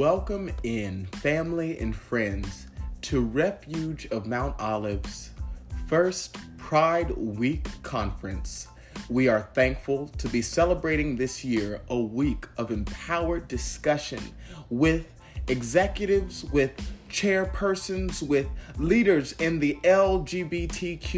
Welcome in family and friends to Refuge of Mount Olive's first Pride Week conference. We are thankful to be celebrating this year a week of empowered discussion with executives, with chairpersons, with leaders in the LGBTQIA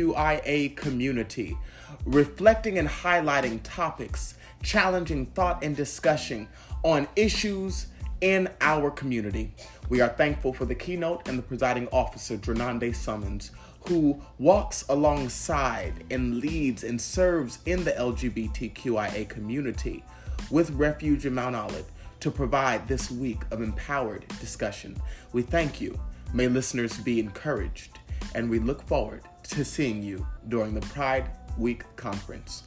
community, reflecting and highlighting topics, challenging thought and discussion on issues in our community. We are thankful for the keynote and the presiding officer, Drenande Summons, who walks alongside and leads and serves in the LGBTQIA community with Refuge in Mount Olive to provide this week of empowered discussion. We thank you. May listeners be encouraged, and we look forward to seeing you during the Pride Week conference.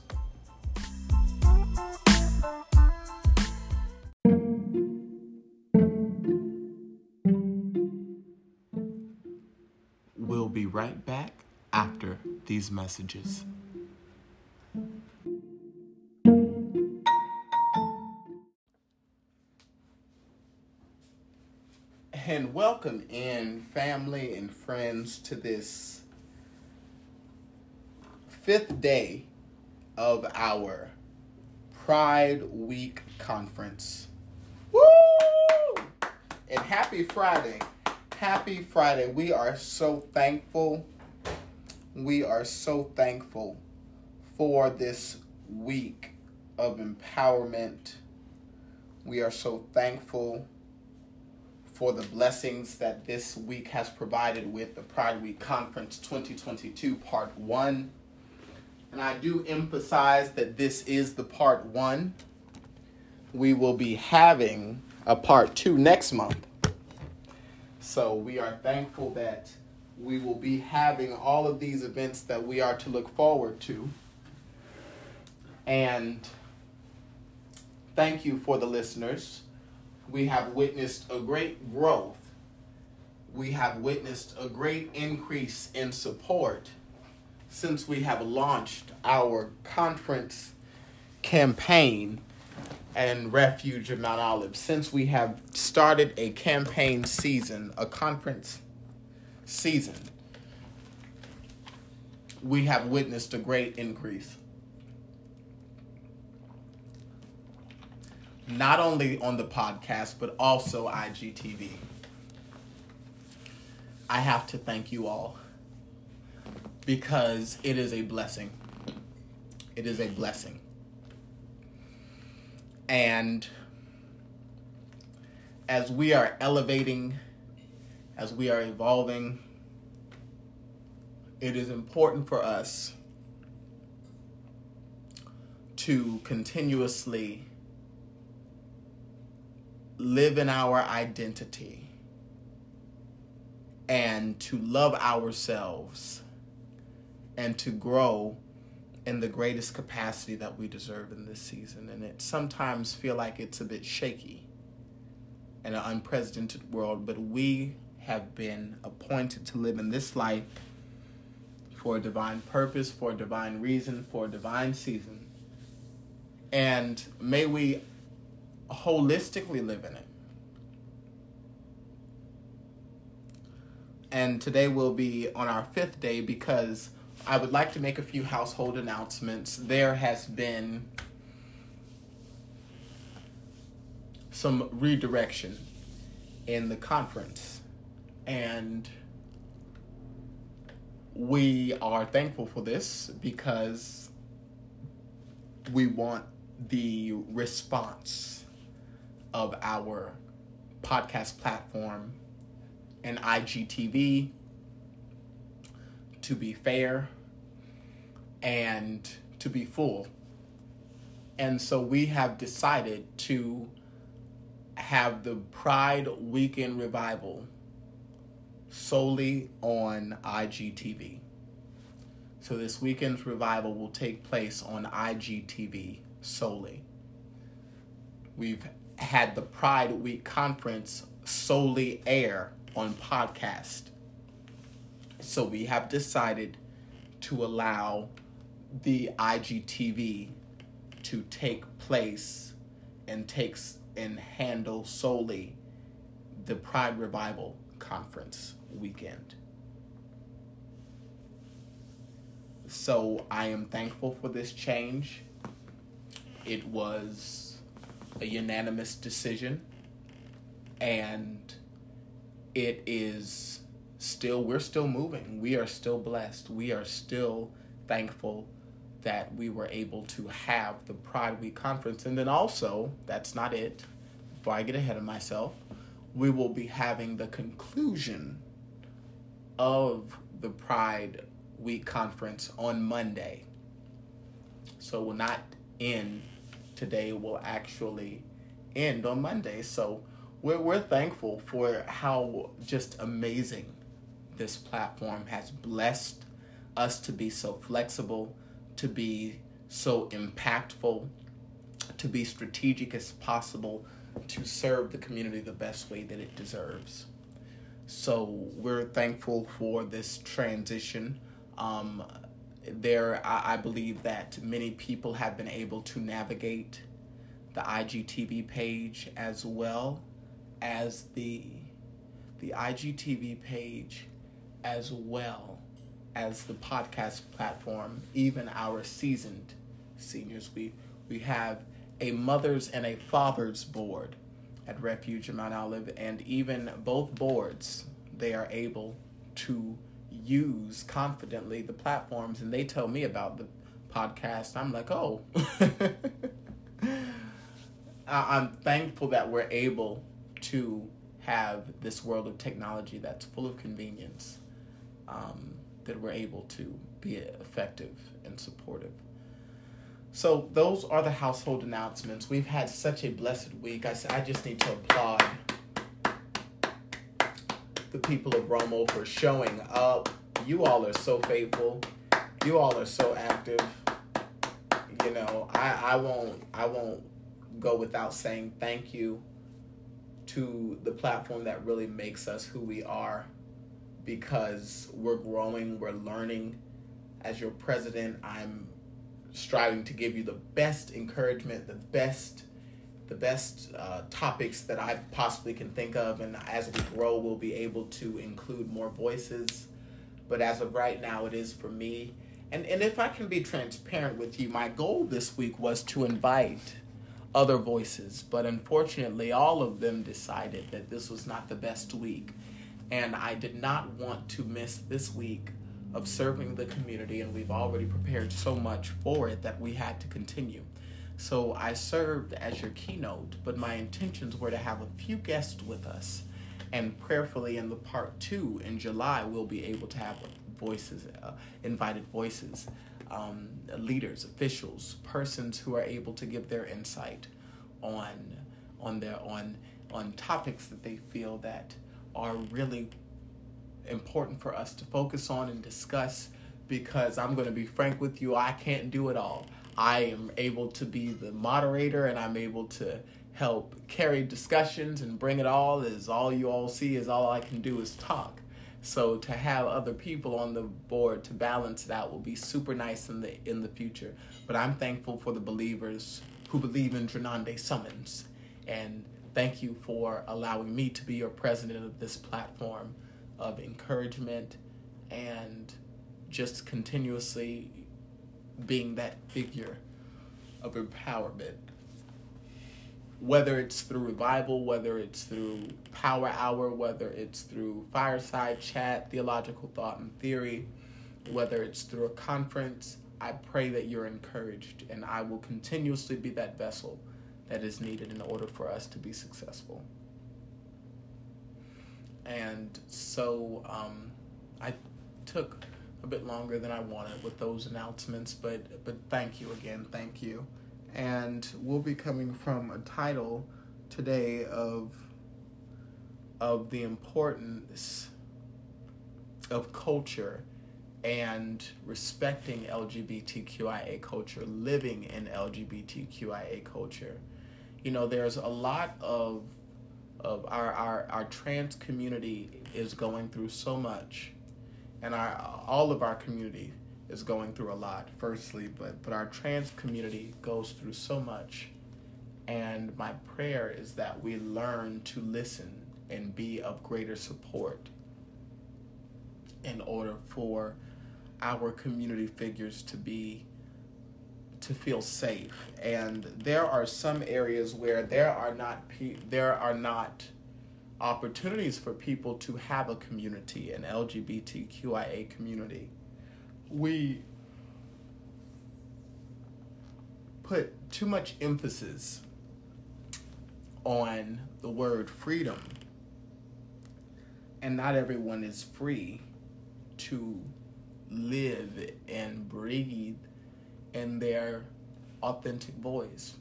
Right back after these messages. And welcome in family and friends to this fifth day of our Pride Week conference. Woo! And happy Friday. Happy Friday. We are so thankful. We are so thankful for this week of empowerment. We are so thankful for the blessings that this week has provided with the Pride Week Conference 2022 Part 1. And I do emphasize that this is the Part 1. We will be having a Part 2 next month. So we are thankful that we will be having all of these events that we are to look forward to. And thank you for the listeners we have witnessed a great growth. We have witnessed a great increase in support since we have launched our conference campaign and refuge of Mount Olive. Since we have started a campaign season, a conference season, we have witnessed a great increase. not only on the podcast, but also IGTV. I have to thank you all because it is a blessing. It is a blessing. And as we are elevating, as we are evolving, it is important for us to continuously live in our identity and to love ourselves and to grow in the greatest capacity that we deserve in this season. And it sometimes feel like it's a bit shaky in an unprecedented world, but we have been appointed to live in this life for a divine purpose, for a divine reason, for a divine season. And may we holistically live in it. And today will be on our fifth day because I would like to make a few household announcements. There has been some redirection in the conference, and we are thankful for this because we want the response of our podcast platform and IGTV to be fair and to be full. And so we have decided to have the Pride Weekend Revival solely on IGTV. So this weekend's revival will take place on IGTV solely. We've had the Pride Week conference solely air on podcast. So we have decided to allow the IGTV to take place and takes and handle solely the Pride Revival Conference weekend. So I am thankful for this change. It was a unanimous decision, and it is still, we're still moving. We are still blessed. We are still thankful that we were able to have the Pride Week conference. And then also, that's not it. Before I get ahead of myself, we will be having the conclusion of the Pride Week conference on Monday. So we'll not end today, we'll actually end on Monday. So we're, we're thankful for how just amazing this platform has blessed us to be so flexible, to be so impactful, to be strategic as possible, to serve the community the best way that it deserves. So we're thankful for this transition. Um, there, I, I believe that many people have been able to navigate the IGTV page as well as the the IGTV page as well as the podcast platform, even our seasoned seniors. We we have a mothers and a fathers board at Refuge in Mount Olive, and even both boards they are able to use confidently the platforms, and they tell me about the podcast. I'm like, oh. I'm thankful that we're able to have this world of technology that's full of convenience um, that we're able to be effective and supportive. So those are the household announcements. We've had such a blessed week. I, I just need to applaud the people of Romo for showing up. You all are so faithful. You all are so active. You know, I, I won't I won't go without saying thank you to the platform that really makes us who we are because we're growing, we're learning. As your president, I'm striving to give you the best encouragement, the best the best uh, topics that I possibly can think of, and as we grow, we'll be able to include more voices. But as of right now, it is for me. And and if I can be transparent with you, my goal this week was to invite other voices, but unfortunately, all of them decided that this was not the best week and I did not want to miss this week of serving the community, and we've already prepared so much for it that we had to continue. So I served as your keynote, but my intentions were to have a few guests with us, and prayerfully in the part two in July, we'll be able to have voices, uh, invited voices, um, leaders, officials, persons who are able to give their insight on on their on on topics that they feel that are really important for us to focus on and discuss because I'm going to be frank with you, I can't do it all. I am able to be the moderator and I'm able to help carry discussions and bring it all is all you all see is all I can do is talk. So to have other people on the board to balance it out will be super nice in the in the future. But I'm thankful for the believers who believe in Drenande Summons and thank you for allowing me to be your president of this platform of encouragement and just continuously being that figure of empowerment. Whether it's through revival, whether it's through power hour, whether it's through fireside chat, theological thought and theory, whether it's through a conference, I pray that you're encouraged and I will continuously be that vessel that is needed in order for us to be successful. And so um, I took a bit longer than I wanted with those announcements, but but thank you again, thank you. And we'll be coming from a title today of of the importance of culture and respecting LGBTQIA culture, living in LGBTQIA culture you know, there's a lot of of our, our, our trans community is going through so much. And our all of our community is going through a lot firstly but but our trans community goes through so much. And my prayer is that we learn to listen and be of greater support in order for our community figures to be to feel safe. And there are some areas where there are not pe- there are not opportunities for people to have a community an LGBTQIA community. We put too much emphasis on the word freedom. And not everyone is free to live and breathe in their authentic voice.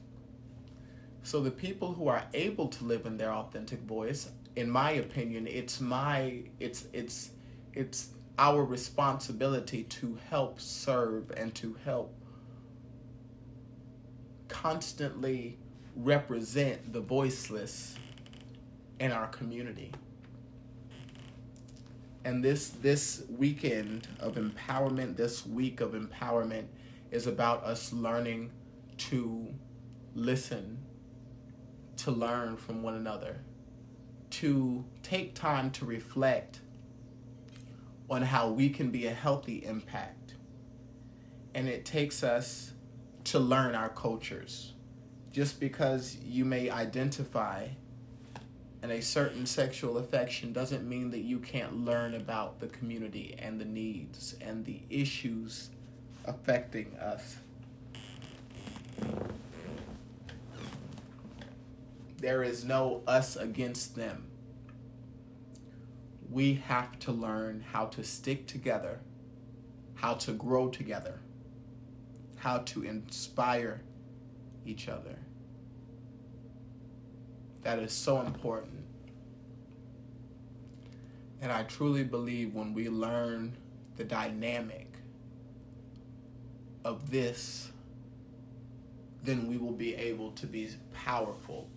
So the people who are able to live in their authentic voice, in my opinion, it's my it's it's it's our responsibility to help serve and to help constantly represent the voiceless in our community. And this this weekend of empowerment, this week of empowerment is about us learning to listen, to learn from one another, to take time to reflect on how we can be a healthy impact. And it takes us to learn our cultures. Just because you may identify and a certain sexual affection doesn't mean that you can't learn about the community and the needs and the issues affecting us. There is no us against them. We have to learn how to stick together, how to grow together, how to inspire each other. That is so important. And I truly believe when we learn the dynamic of this, then we will be able to be powerful.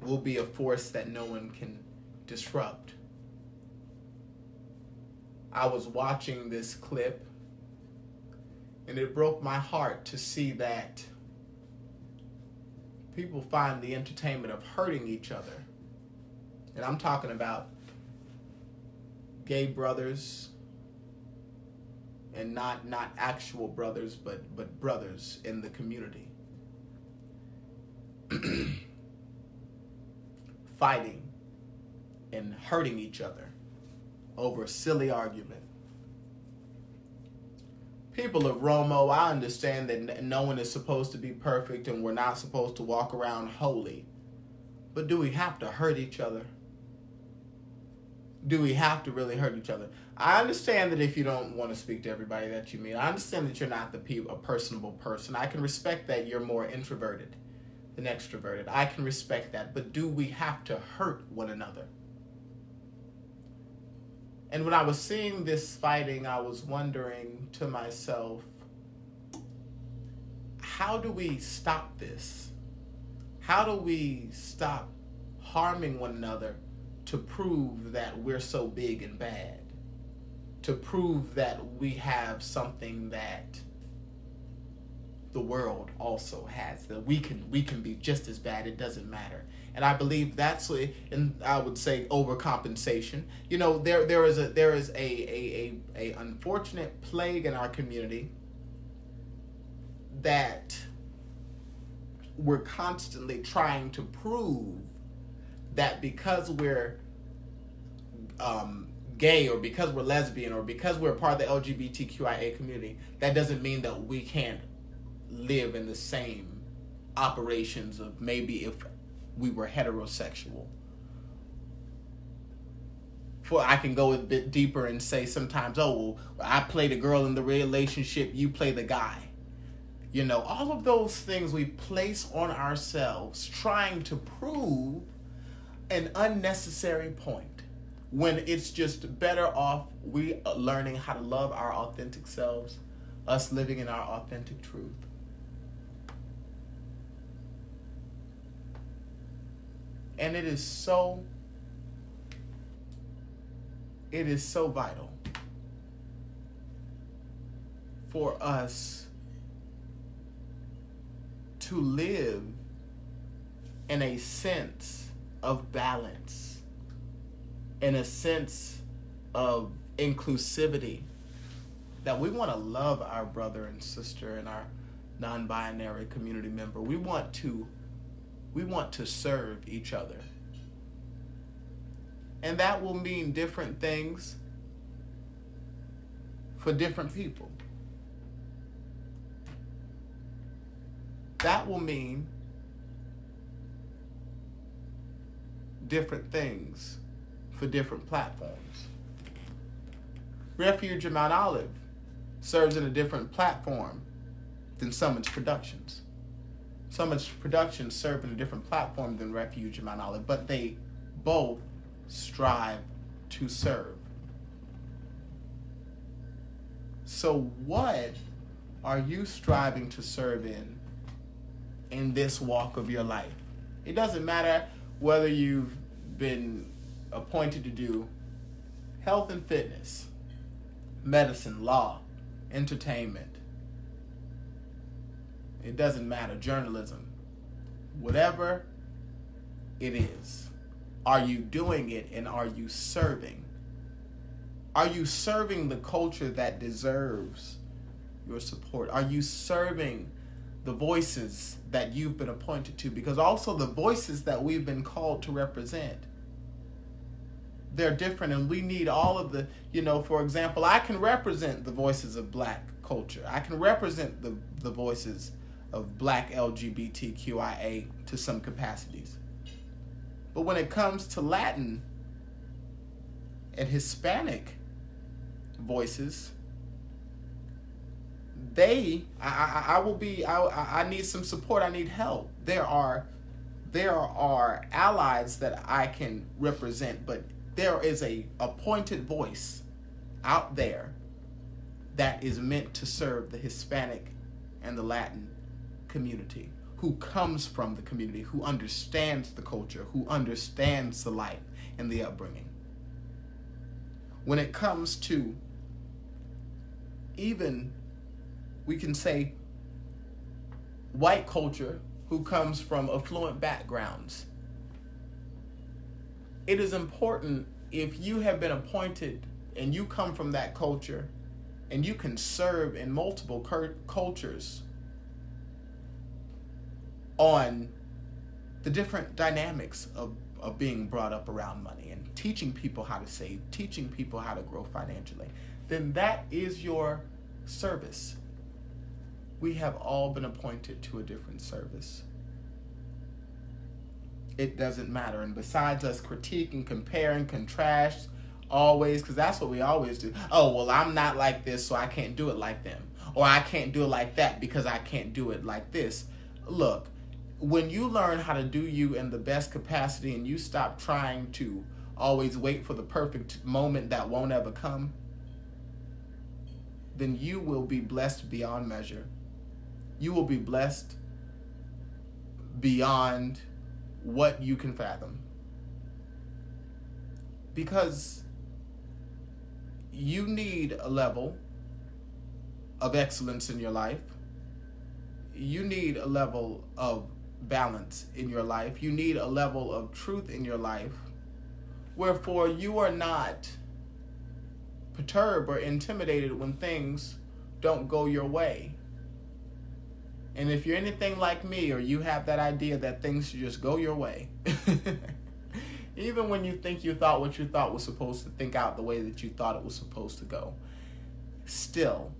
We'll be a force that no one can disrupt. I was watching this clip and it broke my heart to see that people find the entertainment of hurting each other. And I'm talking about gay brothers and not not actual brothers but but brothers in the community. Fighting and hurting each other over a silly argument. People of Romo, I understand that no one is supposed to be perfect and we're not supposed to walk around holy. But do we have to hurt each other? Do we have to really hurt each other? I understand that if you don't want to speak to everybody that you meet, I understand that you're not the pe- a personable person. I can respect that you're more introverted than extroverted. I can respect that. But do we have to hurt one another? And when I was seeing this fighting, I was wondering to myself, how do we stop this? How do we stop harming one another to prove that we're so big and bad? To prove that we have something that the world also has that we can we can be just as bad it doesn't matter and i believe that's and i would say overcompensation you know there there is a there is a a, a, a unfortunate plague in our community that we're constantly trying to prove that because we're um, gay or because we're lesbian or because we're part of the LGBTQIA community, that doesn't mean that we can't live in the same operations of maybe if we were heterosexual. For I can go a bit deeper and say sometimes, oh, well, I play the girl in the relationship, you play the guy. You know, all of those things we place on ourselves trying to prove an unnecessary point when it's just better off we learning how to love our authentic selves, us living in our authentic truth. And it is so it is so vital for us to live in a sense of balance in a sense of inclusivity that we want to love our brother and sister and our non-binary community member. We want to we want to serve each other. And that will mean different things for different people. That will mean different things for different platforms. Refuge in Mount Olive serves in a different platform than Summits Productions. Summits Productions serve in a different platform than Refuge in Mount Olive, but they both strive to serve. So, what are you striving to serve in in this walk of your life? It doesn't matter whether you've been appointed to do health and fitness, medicine, law, entertainment. It doesn't matter, journalism. Whatever it is, are you doing it and are you serving? Are you serving the culture that deserves your support? Are you serving the voices that you've been appointed to? Because also the voices that we've been called to represent they're different and we need all of the you know for example i can represent the voices of black culture. I can represent the, the voices of black lgbtqia to some capacities. But when it comes to latin and hispanic voices they i, I, I will be I, I need some support. I need help. There are there are allies that i can represent but there is a appointed voice out there that is meant to serve the Hispanic and the Latin community, who comes from the community, who understands the culture, who understands the life and the upbringing. When it comes to even, we can say, white culture who comes from affluent backgrounds it is important if you have been appointed and you come from that culture and you can serve in multiple cultures on the different dynamics of, of being brought up around money and teaching people how to save, teaching people how to grow financially, then that is your service. We have all been appointed to a different service it doesn't matter. And besides us critiquing, comparing, contrast, always, because that's what we always do. Oh, well, I'm not like this, so I can't do it like them. Or I can't do it like that because I can't do it like this. Look, when you learn how to do you in the best capacity and you stop trying to always wait for the perfect moment that won't ever come, then you will be blessed beyond measure. You will be blessed beyond what you can fathom. Because you need a level of excellence in your life. You need a level of balance in your life. You need a level of truth in your life. Wherefore, you are not perturbed or intimidated when things don't go your way. And if you're anything like me or you have that idea that things should just go your way, even when you think you thought what you thought was supposed to think out the way that you thought it was supposed to go, still,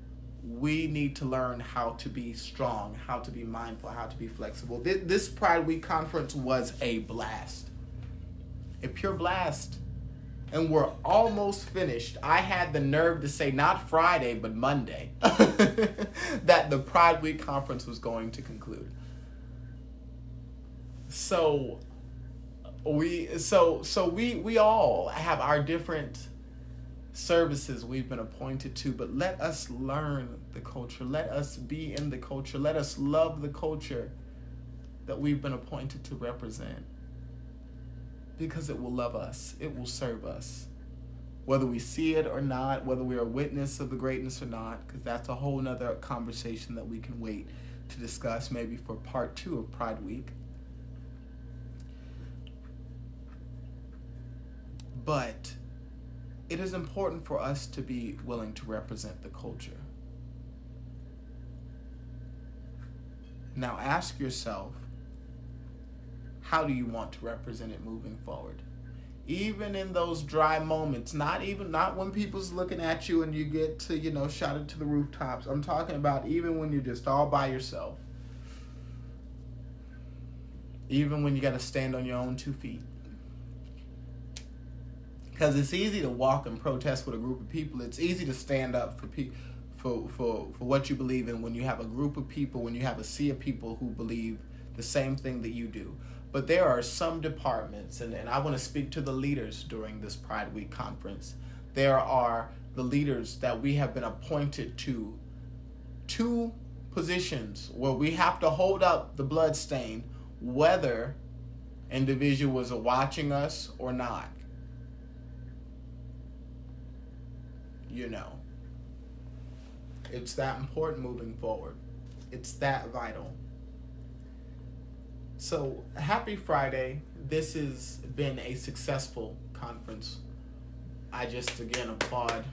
we need to learn how to be strong, how to be mindful, how to be flexible. This Pride Week conference was a blast. A pure blast and we're almost finished. I had the nerve to say not Friday, but Monday, that the Pride Week conference was going to conclude. So we so so we we all have our different services we've been appointed to, but let us learn the culture. Let us be in the culture. Let us love the culture that we've been appointed to represent because it will love us, it will serve us. Whether we see it or not, whether we are a witness of the greatness or not, because that's a whole nother conversation that we can wait to discuss maybe for part two of Pride Week. But it is important for us to be willing to represent the culture. Now ask yourself how do you want to represent it moving forward? Even in those dry moments, not even not when people's looking at you and you get to, you know, shout it to the rooftops. I'm talking about even when you're just all by yourself. Even when you got to stand on your own two feet. Because it's easy to walk and protest with a group of people. It's easy to stand up for people for, for, for what you believe in when you have a group of people, when you have a sea of people who believe the same thing that you do. But there are some departments, and, and I want to speak to the leaders during this Pride Week conference. There are the leaders that we have been appointed to two positions where we have to hold up the blood stain, whether individuals are watching us or not. You know, it's that important moving forward. It's that vital. So, happy Friday. This has been a successful conference. I just again applaud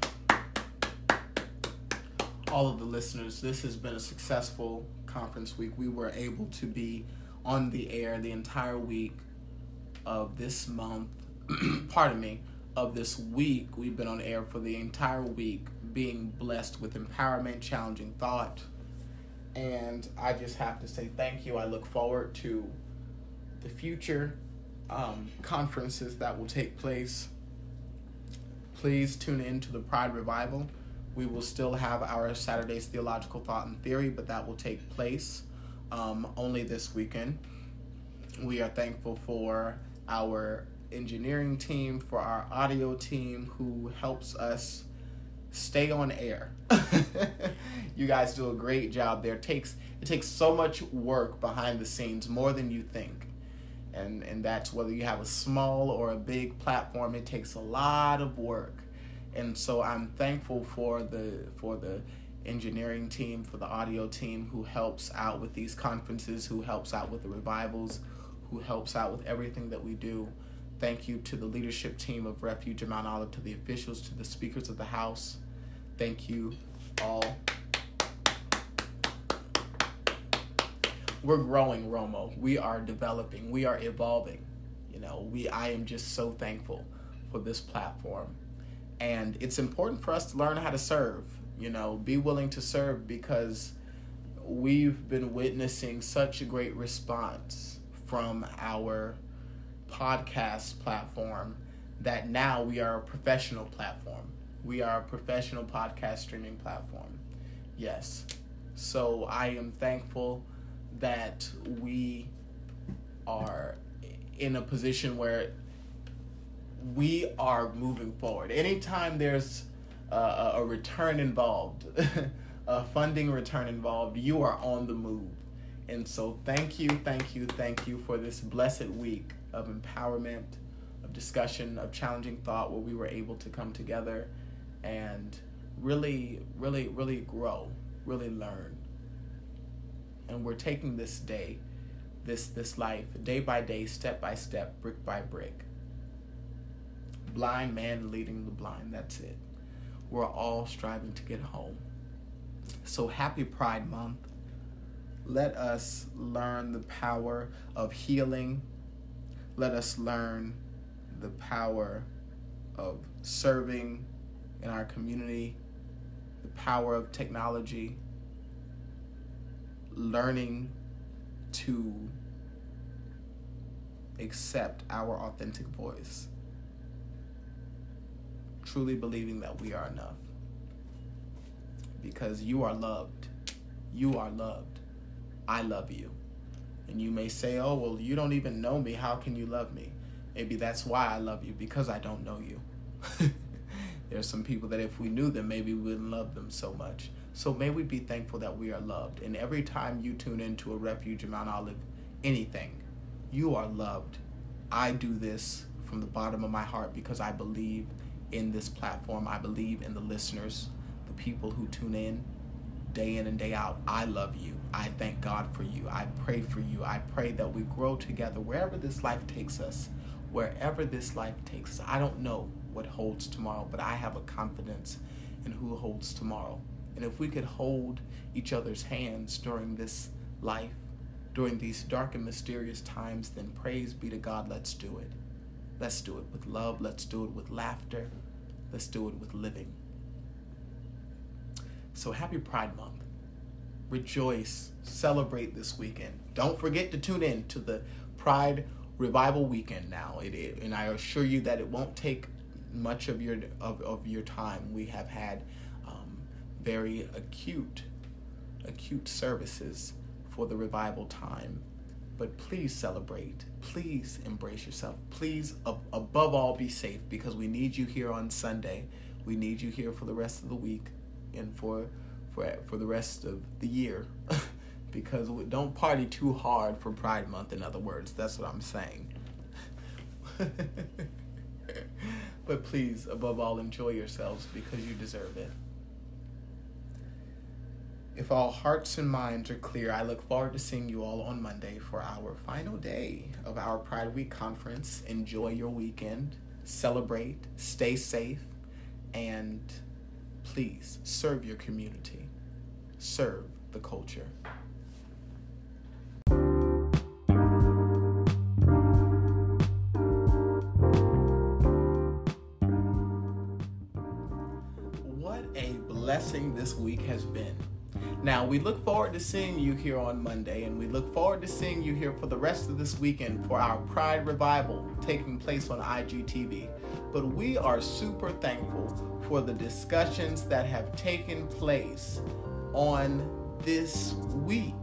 all of the listeners. This has been a successful conference week. We were able to be on the air the entire week of this month. pardon me, of this week. We've been on air for the entire week, being blessed with empowerment, challenging thought, and I just have to say thank you. I look forward to the future um, conferences that will take place. Please tune in to the Pride Revival. We will still have our Saturday's Theological Thought and Theory, but that will take place um, only this weekend. We are thankful for our engineering team, for our audio team who helps us stay on air. you guys do a great job there. It takes it takes so much work behind the scenes, more than you think. And and that's whether you have a small or a big platform, it takes a lot of work. And so I'm thankful for the for the engineering team, for the audio team who helps out with these conferences, who helps out with the revivals, who helps out with everything that we do. Thank you to the leadership team of Refuge and Mount Olive, to the officials, to the speakers of the House. Thank you all. We're growing, Romo. We are developing. We are evolving. You know, we I am just so thankful for this platform. And it's important for us to learn how to serve, you know, be willing to serve because we've been witnessing such a great response from our podcast platform that now we are a professional platform. We are a professional podcast streaming platform. Yes. So I am thankful that we are in a position where we are moving forward. Anytime there's uh, a, a return involved, a funding return involved, you are on the move. And so, thank you, thank you, thank you for this blessed week of empowerment, of discussion, of challenging thought where we were able to come together and really, really, really grow, really learn. And we're taking this day, this this life, day by day, step by step, brick by brick. Blind man leading the blind, that's it. We're all striving to get home. So happy Pride Month. Let us learn the power of healing let us learn the power of serving in our community, the power of technology, learning to accept our authentic voice, truly believing that we are enough. Because you are loved. You are loved. I love you. And you may say, oh, well, you don't even know me. How can you love me? Maybe that's why I love you, because I don't know you. There's some people that if we knew them, maybe we wouldn't love them so much. So may we be thankful that we are loved. And every time you tune into a refuge in Mount Olive, anything, you are loved. I do this from the bottom of my heart because I believe in this platform. I believe in the listeners, the people who tune in day in and day out. I love you. I thank God for you. I pray for you. I pray that we grow together wherever this life takes us. wherever this life takes us. I don't know what holds tomorrow, but I have a confidence in who holds tomorrow. And if we could hold each other's hands during this life, during these dark and mysterious times, then praise be to God, let's do it. Let's do it with love, let's do it with laughter, let's do it with living. So happy Pride Month. Rejoice, celebrate this weekend. Don't forget to tune in to the Pride Revival Weekend now. It, it and I assure you that it won't take much of your of, of your time. We have had very acute acute services for the revival time. But please celebrate. Please embrace yourself. Please, ab- above all, be safe because we need you here on Sunday. We need you here for the rest of the week and for for for the rest of the year. because don't party too hard for Pride Month. In other words, that's what I'm saying. but please, above all, enjoy yourselves because you deserve it. If all hearts and minds are clear, I look forward to seeing you all on Monday for our final day of our Pride Week conference. Enjoy your weekend, celebrate, stay safe, and please serve your community, serve the culture. What a blessing this week has been. Now, we look forward to seeing you here on Monday, and we look forward to seeing you here for the rest of this weekend for our Pride Revival taking place on IGTV. But we are super thankful for the discussions that have taken place on this week.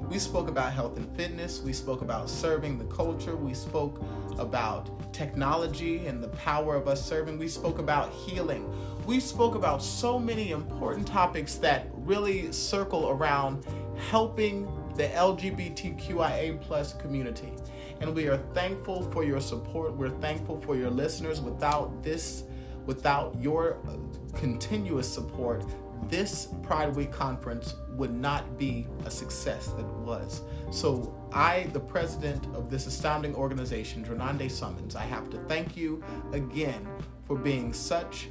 We spoke about health and fitness, we spoke about serving the culture, we spoke about technology and the power of us serving, we spoke about healing. We spoke about so many important topics that really circle around helping the LGBTQIA plus community. And we are thankful for your support. We're thankful for your listeners. Without this, without your uh, continuous support, this Pride Week conference would not be a success that it was. So, I, the president of this astounding organization, Drenande Summons, I have to thank you again for being such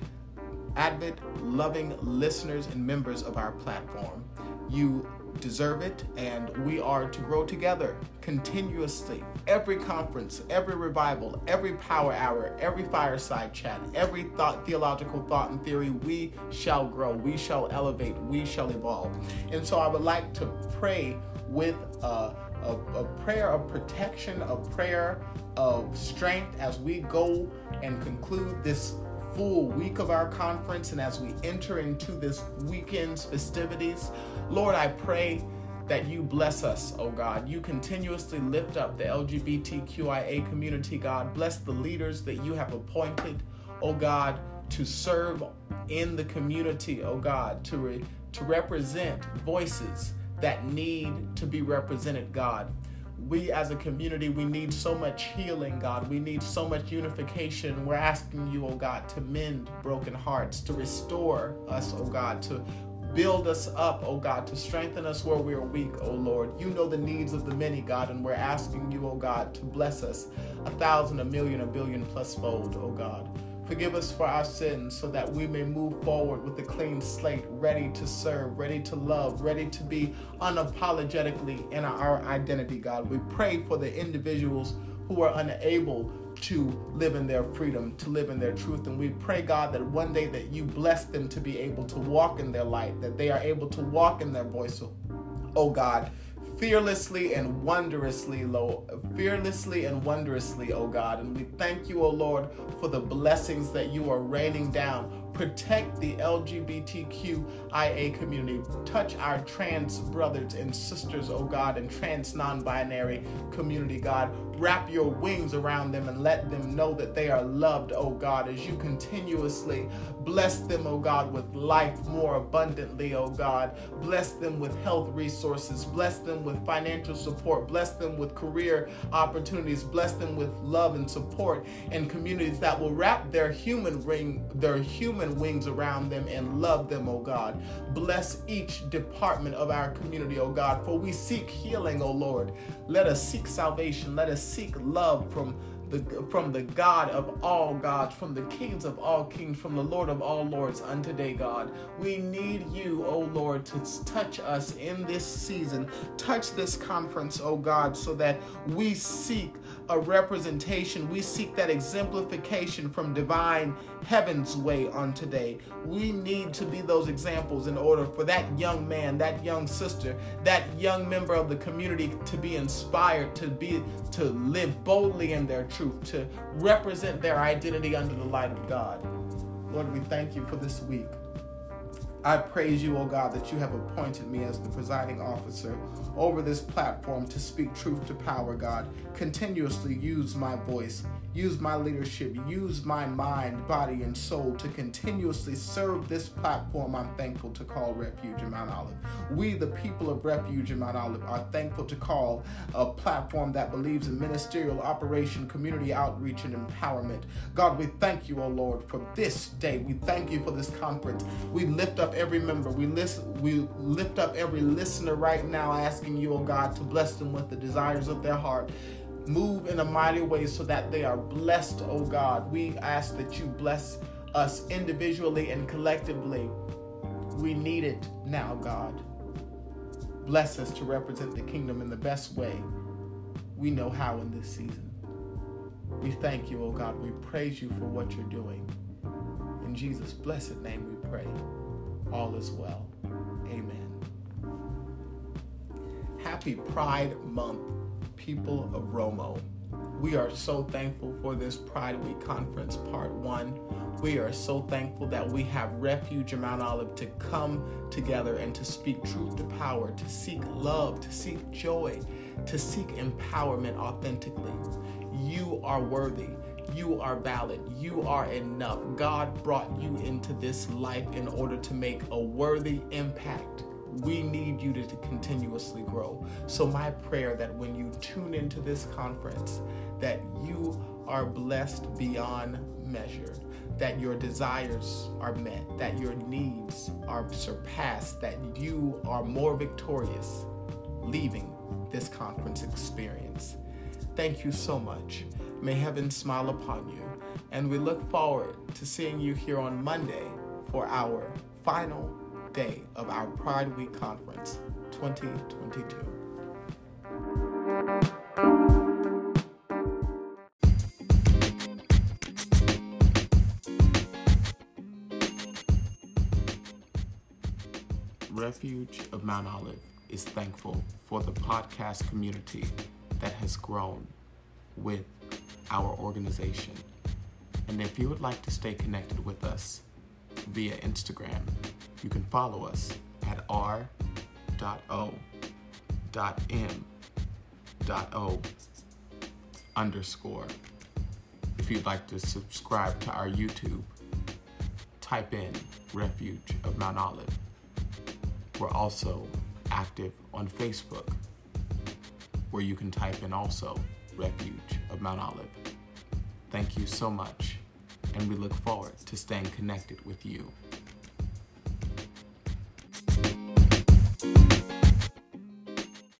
avid, loving listeners and members of our platform. You deserve it, and we are to grow together continuously. Every conference, every revival, every power hour, every fireside chat, every thought, theological thought and theory, we shall grow, we shall elevate, we shall evolve. And so I would like to pray with a, a, a prayer of protection, a prayer of strength as we go and conclude this full week of our conference and as we enter into this weekend's festivities, Lord, I pray that you bless us, oh God. You continuously lift up the LGBTQIA community, God. Bless the leaders that you have appointed, oh God, to serve in the community, oh God, to, re- to represent voices that need to be represented, God we as a community, we need so much healing, God. We need so much unification. We're asking you, oh God, to mend broken hearts, to restore us, oh God, to build us up, oh God, to strengthen us where we are weak, oh Lord. You know the needs of the many, God, and we're asking you, oh God, to bless us a thousand, a million, a billion plus fold, oh God. Forgive us for our sins so that we may move forward with a clean slate, ready to serve, ready to love, ready to be unapologetically in our identity, God. We pray for the individuals who are unable to live in their freedom, to live in their truth. And we pray, God, that one day that you bless them to be able to walk in their light, that they are able to walk in their voice. Oh God, fearlessly and wondrously, Lord, fearlessly and wondrously, oh God. And we thank you, O Lord, for the blessings that you are raining down protect the LGBTQIA community. Touch our trans brothers and sisters, oh God, and trans non binary community, God. Wrap your wings around them and let them know that they are loved, oh God, as you continuously bless them, oh God, with life more abundantly, oh God. Bless them with health resources. Bless them with financial support. Bless them with career opportunities. Bless them with love and support and communities that will wrap their human ring, their human wings around them and love them, oh God. Bless each department of our community, oh God, for we seek healing, oh Lord. Let us seek salvation. Let us seek love from the, from the God of all gods, from the kings of all kings, from the Lord of all lords unto day, God. We need you, O Lord, to touch us in this season. Touch this conference, O God, so that we seek a representation. We seek that exemplification from divine heaven's way on today. We need to be those examples in order for that young man, that young sister, that young member of the community to be inspired to be to live boldly in their truth, to represent their identity under the light of God. Lord, we thank you for this week. I praise you, O God, that you have appointed me as the presiding officer over this platform to speak truth to power, God. Continuously use my voice, use my leadership, use my mind, body, and soul to continuously serve this platform I'm thankful to call Refuge in Mount Olive. We, the people of Refuge in Mount Olive, are thankful to call a platform that believes in ministerial operation, community outreach, and empowerment. God, we thank you, O oh Lord, for this day. We thank you for this conference. We lift up every member. We we lift up every listener right now, asking you, O oh God, to bless them with the desires of their heart move in a mighty way so that they are blessed, oh God. We ask that you bless us individually and collectively. We need it now, God. Bless us to represent the kingdom in the best way we know how in this season. We thank you, oh God. We praise you for what you're doing. In Jesus' blessed name we pray. All is well. Amen. Happy Pride Month people of Romo. We are so thankful for this Pride Week Conference Part 1. We are so thankful that we have refuge in Mount Olive to come together and to speak truth to power, to seek love, to seek joy, to seek empowerment authentically. You are worthy. You are valid. You are enough. God brought you into this life in order to make a worthy impact we need you to, continuously grow. So my prayer that when you tune into this conference, that you are blessed beyond measure, that your desires are met, that your needs are surpassed, that you are more victorious leaving this conference experience. Thank you so much. May heaven smile upon you. And we look forward to seeing you here on Monday for our final day of our Pride Week Conference 2022. Refuge of Mount Olive is thankful for the podcast community that has grown with our organization. And if you would like to stay connected with us via Instagram, you can follow us at r.o.m.o underscore. If you'd like to subscribe to our YouTube, type in Refuge of Mount Olive. We're also active on Facebook, where you can type in also Refuge of Mount Olive. Thank you so much, and we look forward to staying connected with you.